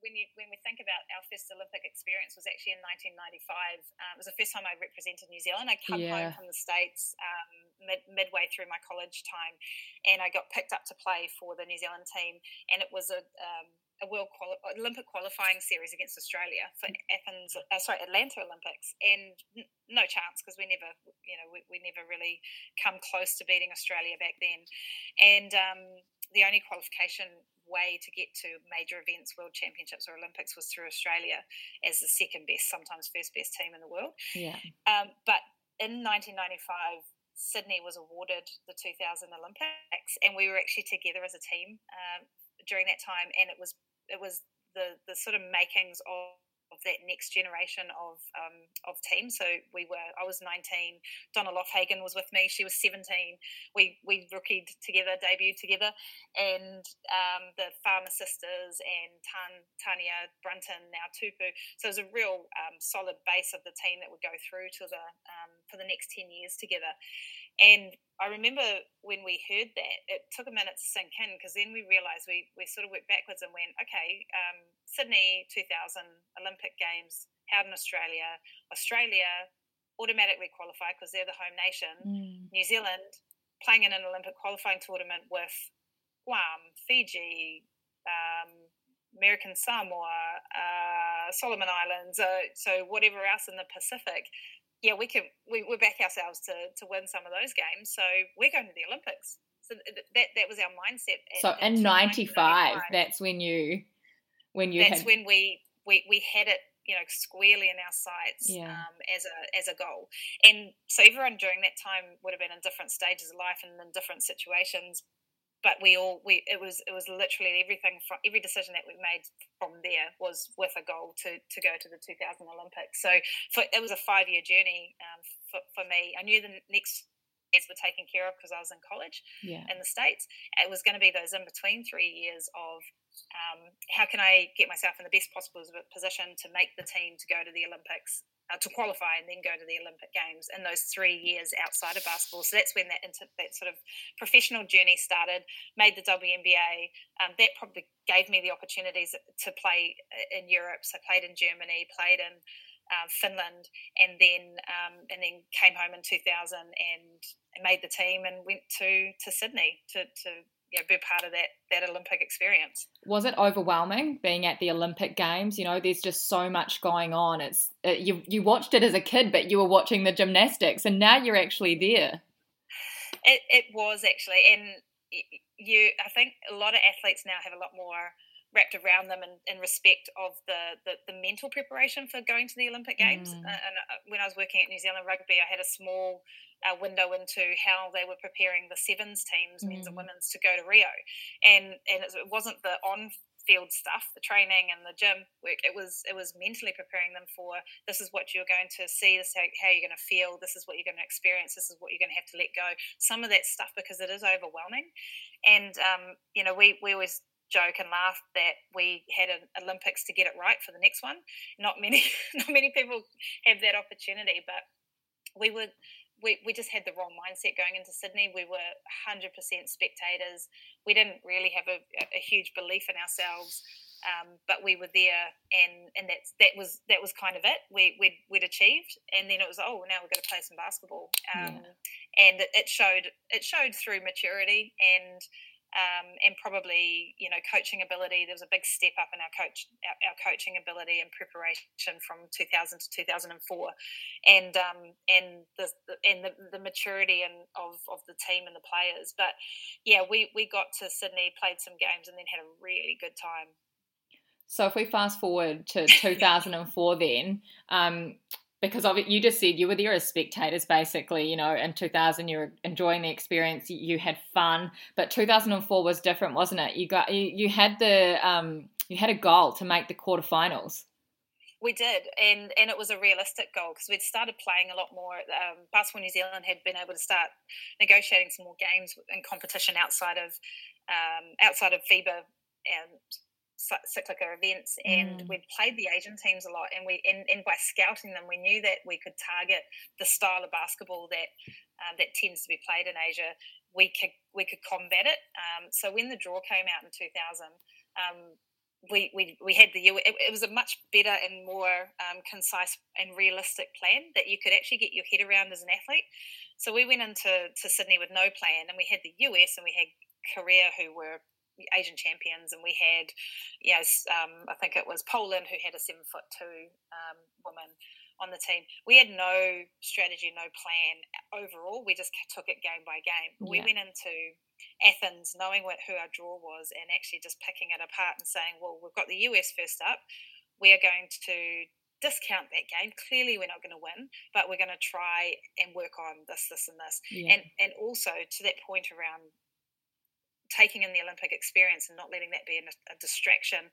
when you when we think about our first Olympic experience was actually in 1995. Um, it was the first time I represented New Zealand. I come yeah. home from the states um, mid, midway through my college time, and I got picked up to play for the New Zealand team, and it was a um, a world quali- Olympic qualifying series against Australia for Athens, uh, sorry, Atlanta Olympics, and n- no chance because we never, you know, we, we never really come close to beating Australia back then, and um, the only qualification way to get to major events, world championships or Olympics, was through Australia as the second best, sometimes first best team in the world. Yeah. Um, but in 1995. Sydney was awarded the 2000 Olympics, and we were actually together as a team um, during that time, and it was it was the the sort of makings of of that next generation of um, of teams. So we were, I was 19. Donna Loffhagen was with me. She was 17. We we rookied together, debuted together, and um, the Farmer sisters and Tan, Tania Brunton, now Tupu. So it was a real um, solid base of the team that would go through to the um, for the next 10 years together. And I remember when we heard that, it took a minute to sink in because then we realised we, we sort of went backwards and went, okay, um, Sydney 2000 Olympic Games held in Australia. Australia automatically qualify because they're the home nation. Mm. New Zealand playing in an Olympic qualifying tournament with Guam, Fiji, um, American Samoa, uh, Solomon Islands, uh, so whatever else in the Pacific yeah, we can we, we back ourselves to to win some of those games. So we're going to the Olympics. So that that was our mindset. At, so in '95, that's when you when you that's had... when we, we we had it you know squarely in our sights yeah. um, as a as a goal. And so everyone during that time would have been in different stages of life and in different situations but we all we it was it was literally everything from every decision that we made from there was with a goal to to go to the 2000 Olympics. So for, it was a five year journey um, for, for me. I knew the next years were taken care of because I was in college yeah. in the states. It was going to be those in between three years of um, how can I get myself in the best possible position to make the team to go to the Olympics uh, to qualify and then go to the Olympic Games in those three years outside of basketball. So that's when that inter- that sort of professional journey started. Made the WNBA. Um, that probably gave me the opportunities to play uh, in Europe. So I played in Germany, played in uh, Finland, and then um, and then came home in 2000 and made the team and went to to Sydney to to you know, be part of that that Olympic experience. Was it overwhelming being at the Olympic Games? You know, there's just so much going on. It's uh, you you watched it as a kid, but you were watching the gymnastics, and now you're actually there. It it was actually, and you I think a lot of athletes now have a lot more wrapped around them in, in respect of the, the, the mental preparation for going to the Olympic Games. Mm. Uh, and uh, when I was working at New Zealand Rugby, I had a small uh, window into how they were preparing the sevens teams, mm. men's and mm. women's, to go to Rio. And and it wasn't the on field stuff, the training and the gym work. It was it was mentally preparing them for this is what you're going to see, this is how, how you're going to feel, this is what you're going to experience, this is what you're going to have to let go. Some of that stuff because it is overwhelming, and um, you know we we always joke and laugh that we had an Olympics to get it right for the next one. Not many, not many people have that opportunity, but we were. We, we just had the wrong mindset going into Sydney. We were 100% spectators. We didn't really have a, a huge belief in ourselves, um, but we were there, and and that's that was that was kind of it. We we'd, we'd achieved, and then it was oh now we're going to play some basketball, um, yeah. and it, it showed it showed through maturity and um, and probably you know coaching ability. There was a big step up in our coach our, our coaching ability and preparation from 2000 to 2004, and um, and the and the, the maturity and of, of the team and the players. But yeah, we we got to Sydney, played some games, and then had a really good time. So if we fast forward to 2004, then um, because of it, you just said you were there as spectators, basically. You know, in 2000, you were enjoying the experience, you had fun, but 2004 was different, wasn't it? You got you, you had the um, you had a goal to make the quarterfinals. We did, and and it was a realistic goal because we'd started playing a lot more. Um, Basketball New Zealand had been able to start negotiating some more games and competition outside of um, outside of FIBA and cyclical events and mm. we'd played the asian teams a lot and we and, and, by scouting them we knew that we could target the style of basketball that um, that tends to be played in asia we could we could combat it um, so when the draw came out in 2000 um, we, we, we had the U. It, it was a much better and more um, concise and realistic plan that you could actually get your head around as an athlete. So we went into to Sydney with no plan, and we had the US and we had Korea, who were Asian champions, and we had, yes, um, I think it was Poland, who had a seven foot two um, woman on the team. We had no strategy, no plan overall. We just took it game by game. Yeah. We went into Athens knowing what who our draw was and actually just picking it apart and saying, well, we've got the US first up. We are going to discount that game. Clearly, we're not going to win, but we're going to try and work on this, this, and this. Yeah. And and also to that point around taking in the Olympic experience and not letting that be a, a distraction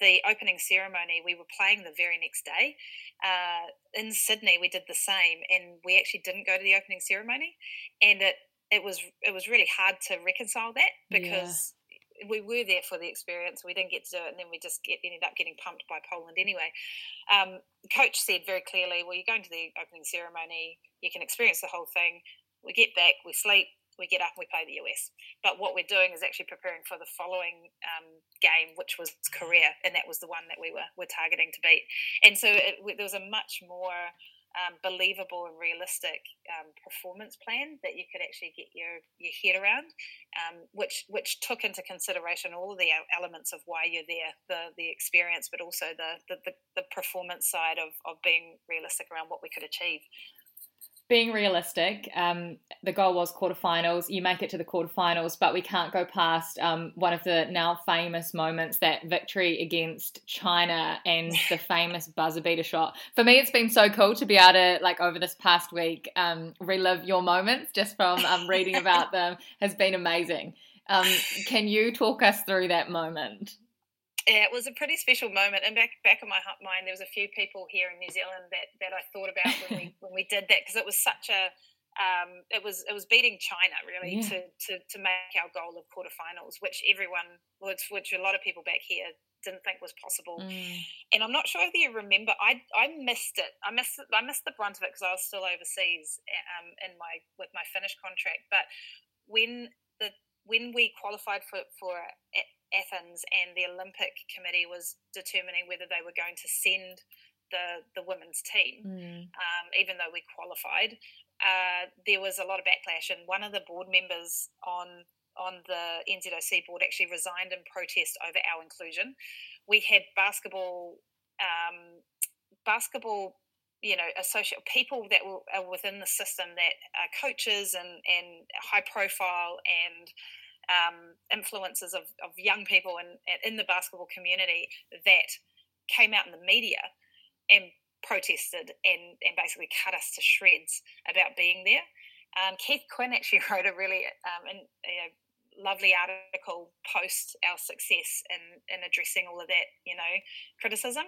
the opening ceremony, we were playing the very next day. Uh, in Sydney, we did the same, and we actually didn't go to the opening ceremony, and it it was it was really hard to reconcile that because. Yeah. We were there for the experience. We didn't get to do it, and then we just get, ended up getting pumped by Poland anyway. Um, coach said very clearly, "Well, you're going to the opening ceremony. You can experience the whole thing. We get back, we sleep, we get up and we play the US. But what we're doing is actually preparing for the following um, game, which was Korea, and that was the one that we were were targeting to beat. And so it, there was a much more um, believable and realistic um, performance plan that you could actually get your, your head around, um, which which took into consideration all the elements of why you're there, the the experience, but also the the, the, the performance side of, of being realistic around what we could achieve being realistic, um, the goal was quarterfinals. You make it to the quarterfinals, but we can't go past um, one of the now famous moments that victory against China and the famous buzzer beater shot. For me, it's been so cool to be able to, like, over this past week, um, relive your moments just from um, reading about them has been amazing. Um, can you talk us through that moment? Yeah, it was a pretty special moment. And back back in my mind, there was a few people here in New Zealand that, that I thought about when we when we did that because it was such a um, it was it was beating China really yeah. to, to to make our goal of quarterfinals, which everyone which which a lot of people back here didn't think was possible. Mm. And I'm not sure if you remember, I I missed it. I missed I missed the brunt of it because I was still overseas um, in my with my Finnish contract. But when the when we qualified for for Athens, and the Olympic Committee was determining whether they were going to send the the women's team, mm. um, even though we qualified. Uh, there was a lot of backlash, and one of the board members on on the NZOC board actually resigned in protest over our inclusion. We had basketball, um, basketball, you know, associate people that were within the system that are coaches and and high profile and um, influences of, of young people in, in the basketball community that came out in the media and protested and, and basically cut us to shreds about being there. Um, Keith Quinn actually wrote a really um, in, you know, lovely article post our success in, in addressing all of that, you know, criticism.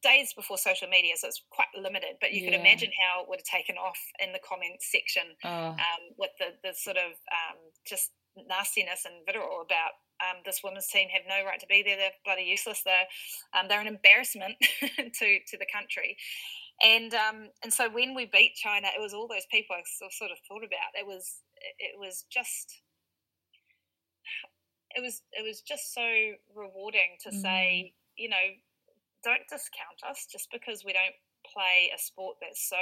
Days before social media, so it's quite limited, but you yeah. could imagine how it would have taken off in the comments section oh. um, with the, the sort of um, just nastiness and vitriol about um, this women's team have no right to be there. They're bloody useless. They're um, they're an embarrassment to to the country. And um, and so when we beat China, it was all those people I sort of thought about. It was it was just it was it was just so rewarding to mm. say, you know, don't discount us just because we don't play a sport that's so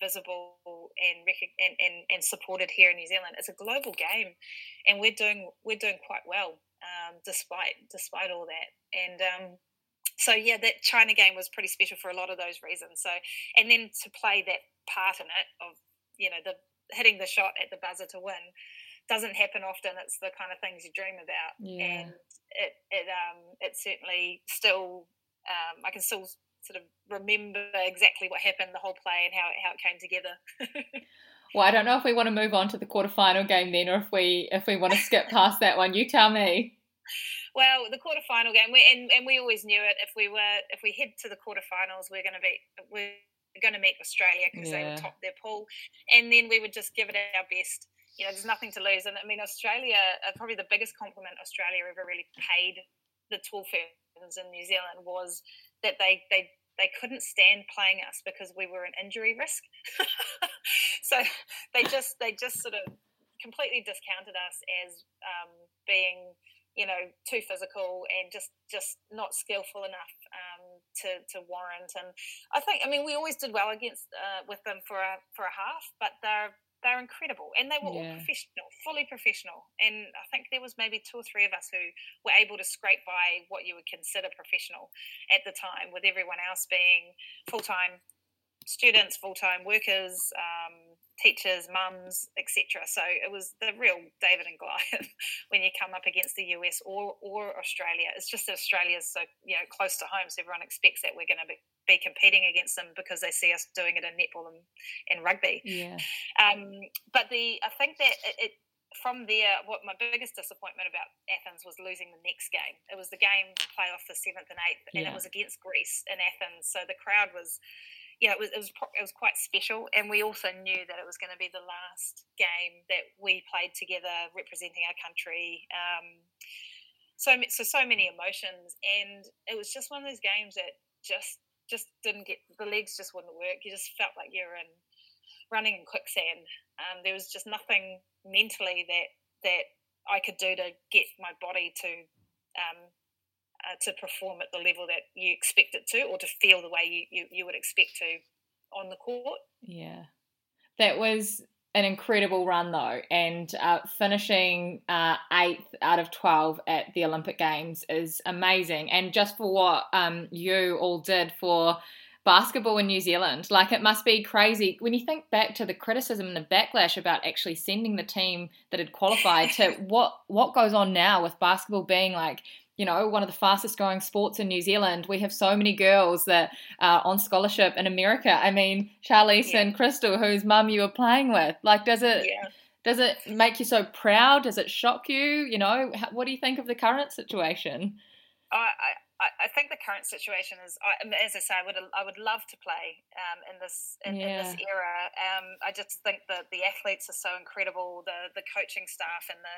visible and, and, and, and supported here in New Zealand. It's a global game, and we're doing we're doing quite well um, despite despite all that. And um, so yeah, that China game was pretty special for a lot of those reasons. So and then to play that part in it of you know the hitting the shot at the buzzer to win doesn't happen often. It's the kind of things you dream about, yeah. and it it um it certainly still um, I can still sort of remember exactly what happened, the whole play, and how it, how it came together. well, I don't know if we want to move on to the quarterfinal game then, or if we if we want to skip past that one. You tell me. Well, the quarterfinal game, we, and, and we always knew it. If we were, if we head to the quarterfinals, we're going to be we're going to meet Australia because yeah. they would top their pool, and then we would just give it our best. You know, there's nothing to lose, and I mean, Australia, uh, probably the biggest compliment Australia ever really paid the Tall Ferns in New Zealand was that they they they couldn't stand playing us because we were an injury risk. so they just they just sort of completely discounted us as um, being you know, too physical and just just not skillful enough um, to to warrant. And I think, I mean, we always did well against uh, with them for a for a half, but they're they're incredible and they were yeah. all professional fully professional and i think there was maybe two or three of us who were able to scrape by what you would consider professional at the time with everyone else being full-time students full-time workers um, teachers, mums, etc. So it was the real David and Goliath when you come up against the US or or Australia. It's just that Australia's so you know close to home, so everyone expects that we're going to be, be competing against them because they see us doing it in netball and, and rugby. Yeah. Um, but the I think that it, it from there, what my biggest disappointment about Athens was losing the next game. It was the game playoff the seventh and eighth, and yeah. it was against Greece in Athens. So the crowd was yeah, it was, it was it was quite special, and we also knew that it was going to be the last game that we played together, representing our country. Um, so so so many emotions, and it was just one of those games that just just didn't get the legs just wouldn't work. You just felt like you're in running in quicksand. Um, there was just nothing mentally that that I could do to get my body to um, uh, to perform at the level that you expect it to or to feel the way you, you, you would expect to on the court. Yeah. That was an incredible run though, and uh, finishing uh, eighth out of 12 at the Olympic Games is amazing. And just for what um, you all did for basketball in New Zealand, like it must be crazy when you think back to the criticism and the backlash about actually sending the team that had qualified to what what goes on now with basketball being like you know, one of the fastest growing sports in New Zealand. We have so many girls that are on scholarship in America. I mean, Charlisse yeah. and Krystal, whose mum you were playing with. Like, does it yeah. does it make you so proud? Does it shock you? You know, what do you think of the current situation? I, I, I, think the current situation is, as I say, I would I would love to play um, in this in, yeah. in this era. Um, I just think that the athletes are so incredible, the the coaching staff and the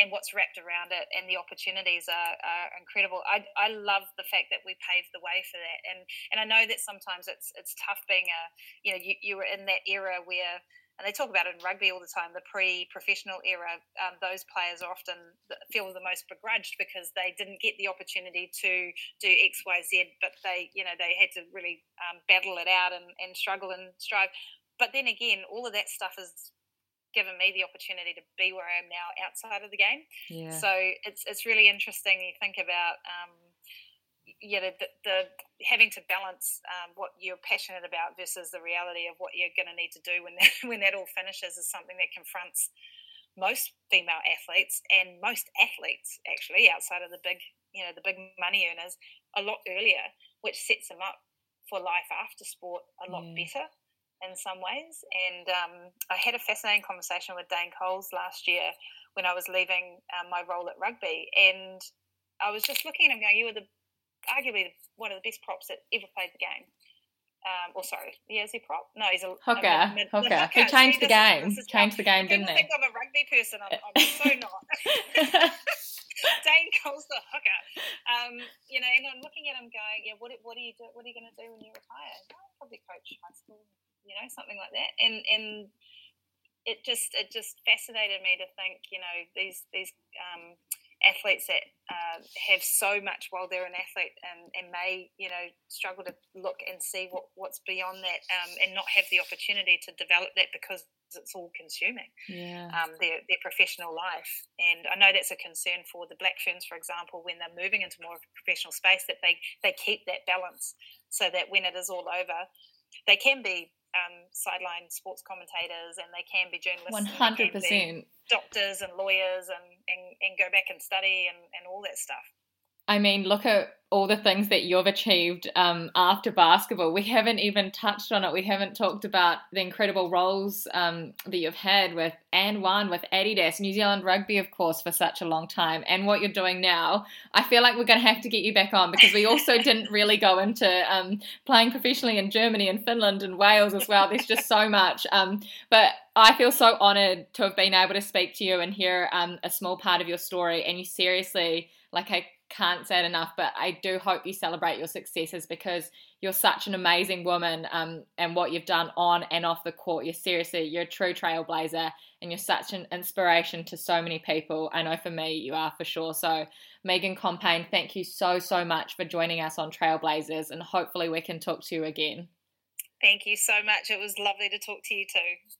and what's wrapped around it, and the opportunities are, are incredible. I, I love the fact that we paved the way for that, and and I know that sometimes it's it's tough being a you know you, you were in that era where and they talk about it in rugby all the time, the pre-professional era. Um, those players often feel the most begrudged because they didn't get the opportunity to do X, Y, Z, but they, you know, they had to really um, battle it out and, and struggle and strive. But then again, all of that stuff has given me the opportunity to be where I am now outside of the game. Yeah. So it's it's really interesting. You think about. Um, you know the, the having to balance um, what you're passionate about versus the reality of what you're going to need to do when that, when that all finishes is something that confronts most female athletes and most athletes actually outside of the big you know the big money earners a lot earlier which sets them up for life after sport a lot yeah. better in some ways and um, i had a fascinating conversation with dane coles last year when i was leaving um, my role at rugby and i was just looking at him going you were the arguably one of the best props that ever played the game. Um, or sorry, yeah, is he prop? No, he's a hooker. A mid, hooker. hooker. He changed See, the game. Is, changed the game, didn't he? think I'm a rugby person. I'm, I'm so not. Dane Coles the hooker. Um, you know, and I'm looking at him going, yeah, what, what are you do, What are you going to do when you retire? I'll probably coach high school, you know, something like that. And and it just it just fascinated me to think, you know, these these um, athletes that uh, have so much while they're an athlete and, and may you know struggle to look and see what, what's beyond that um, and not have the opportunity to develop that because it's all consuming yeah. um, their, their professional life and I know that's a concern for the black ferns for example when they're moving into more of a professional space that they, they keep that balance so that when it is all over they can be um, sideline sports commentators and they can be journalists. One hundred percent. Doctors and lawyers and, and, and go back and study and, and all that stuff. I mean, look at all the things that you've achieved um, after basketball. We haven't even touched on it. We haven't talked about the incredible roles um, that you've had with and one with Adidas, New Zealand Rugby, of course, for such a long time, and what you're doing now. I feel like we're going to have to get you back on because we also didn't really go into um, playing professionally in Germany and Finland and Wales as well. There's just so much. Um, but I feel so honoured to have been able to speak to you and hear um, a small part of your story. And you seriously, like I can't say it enough, but I do hope you celebrate your successes because you're such an amazing woman um, and what you've done on and off the court. You're seriously, you're a true trailblazer and you're such an inspiration to so many people. I know for me, you are for sure. So, Megan Compain, thank you so, so much for joining us on Trailblazers and hopefully we can talk to you again. Thank you so much. It was lovely to talk to you too.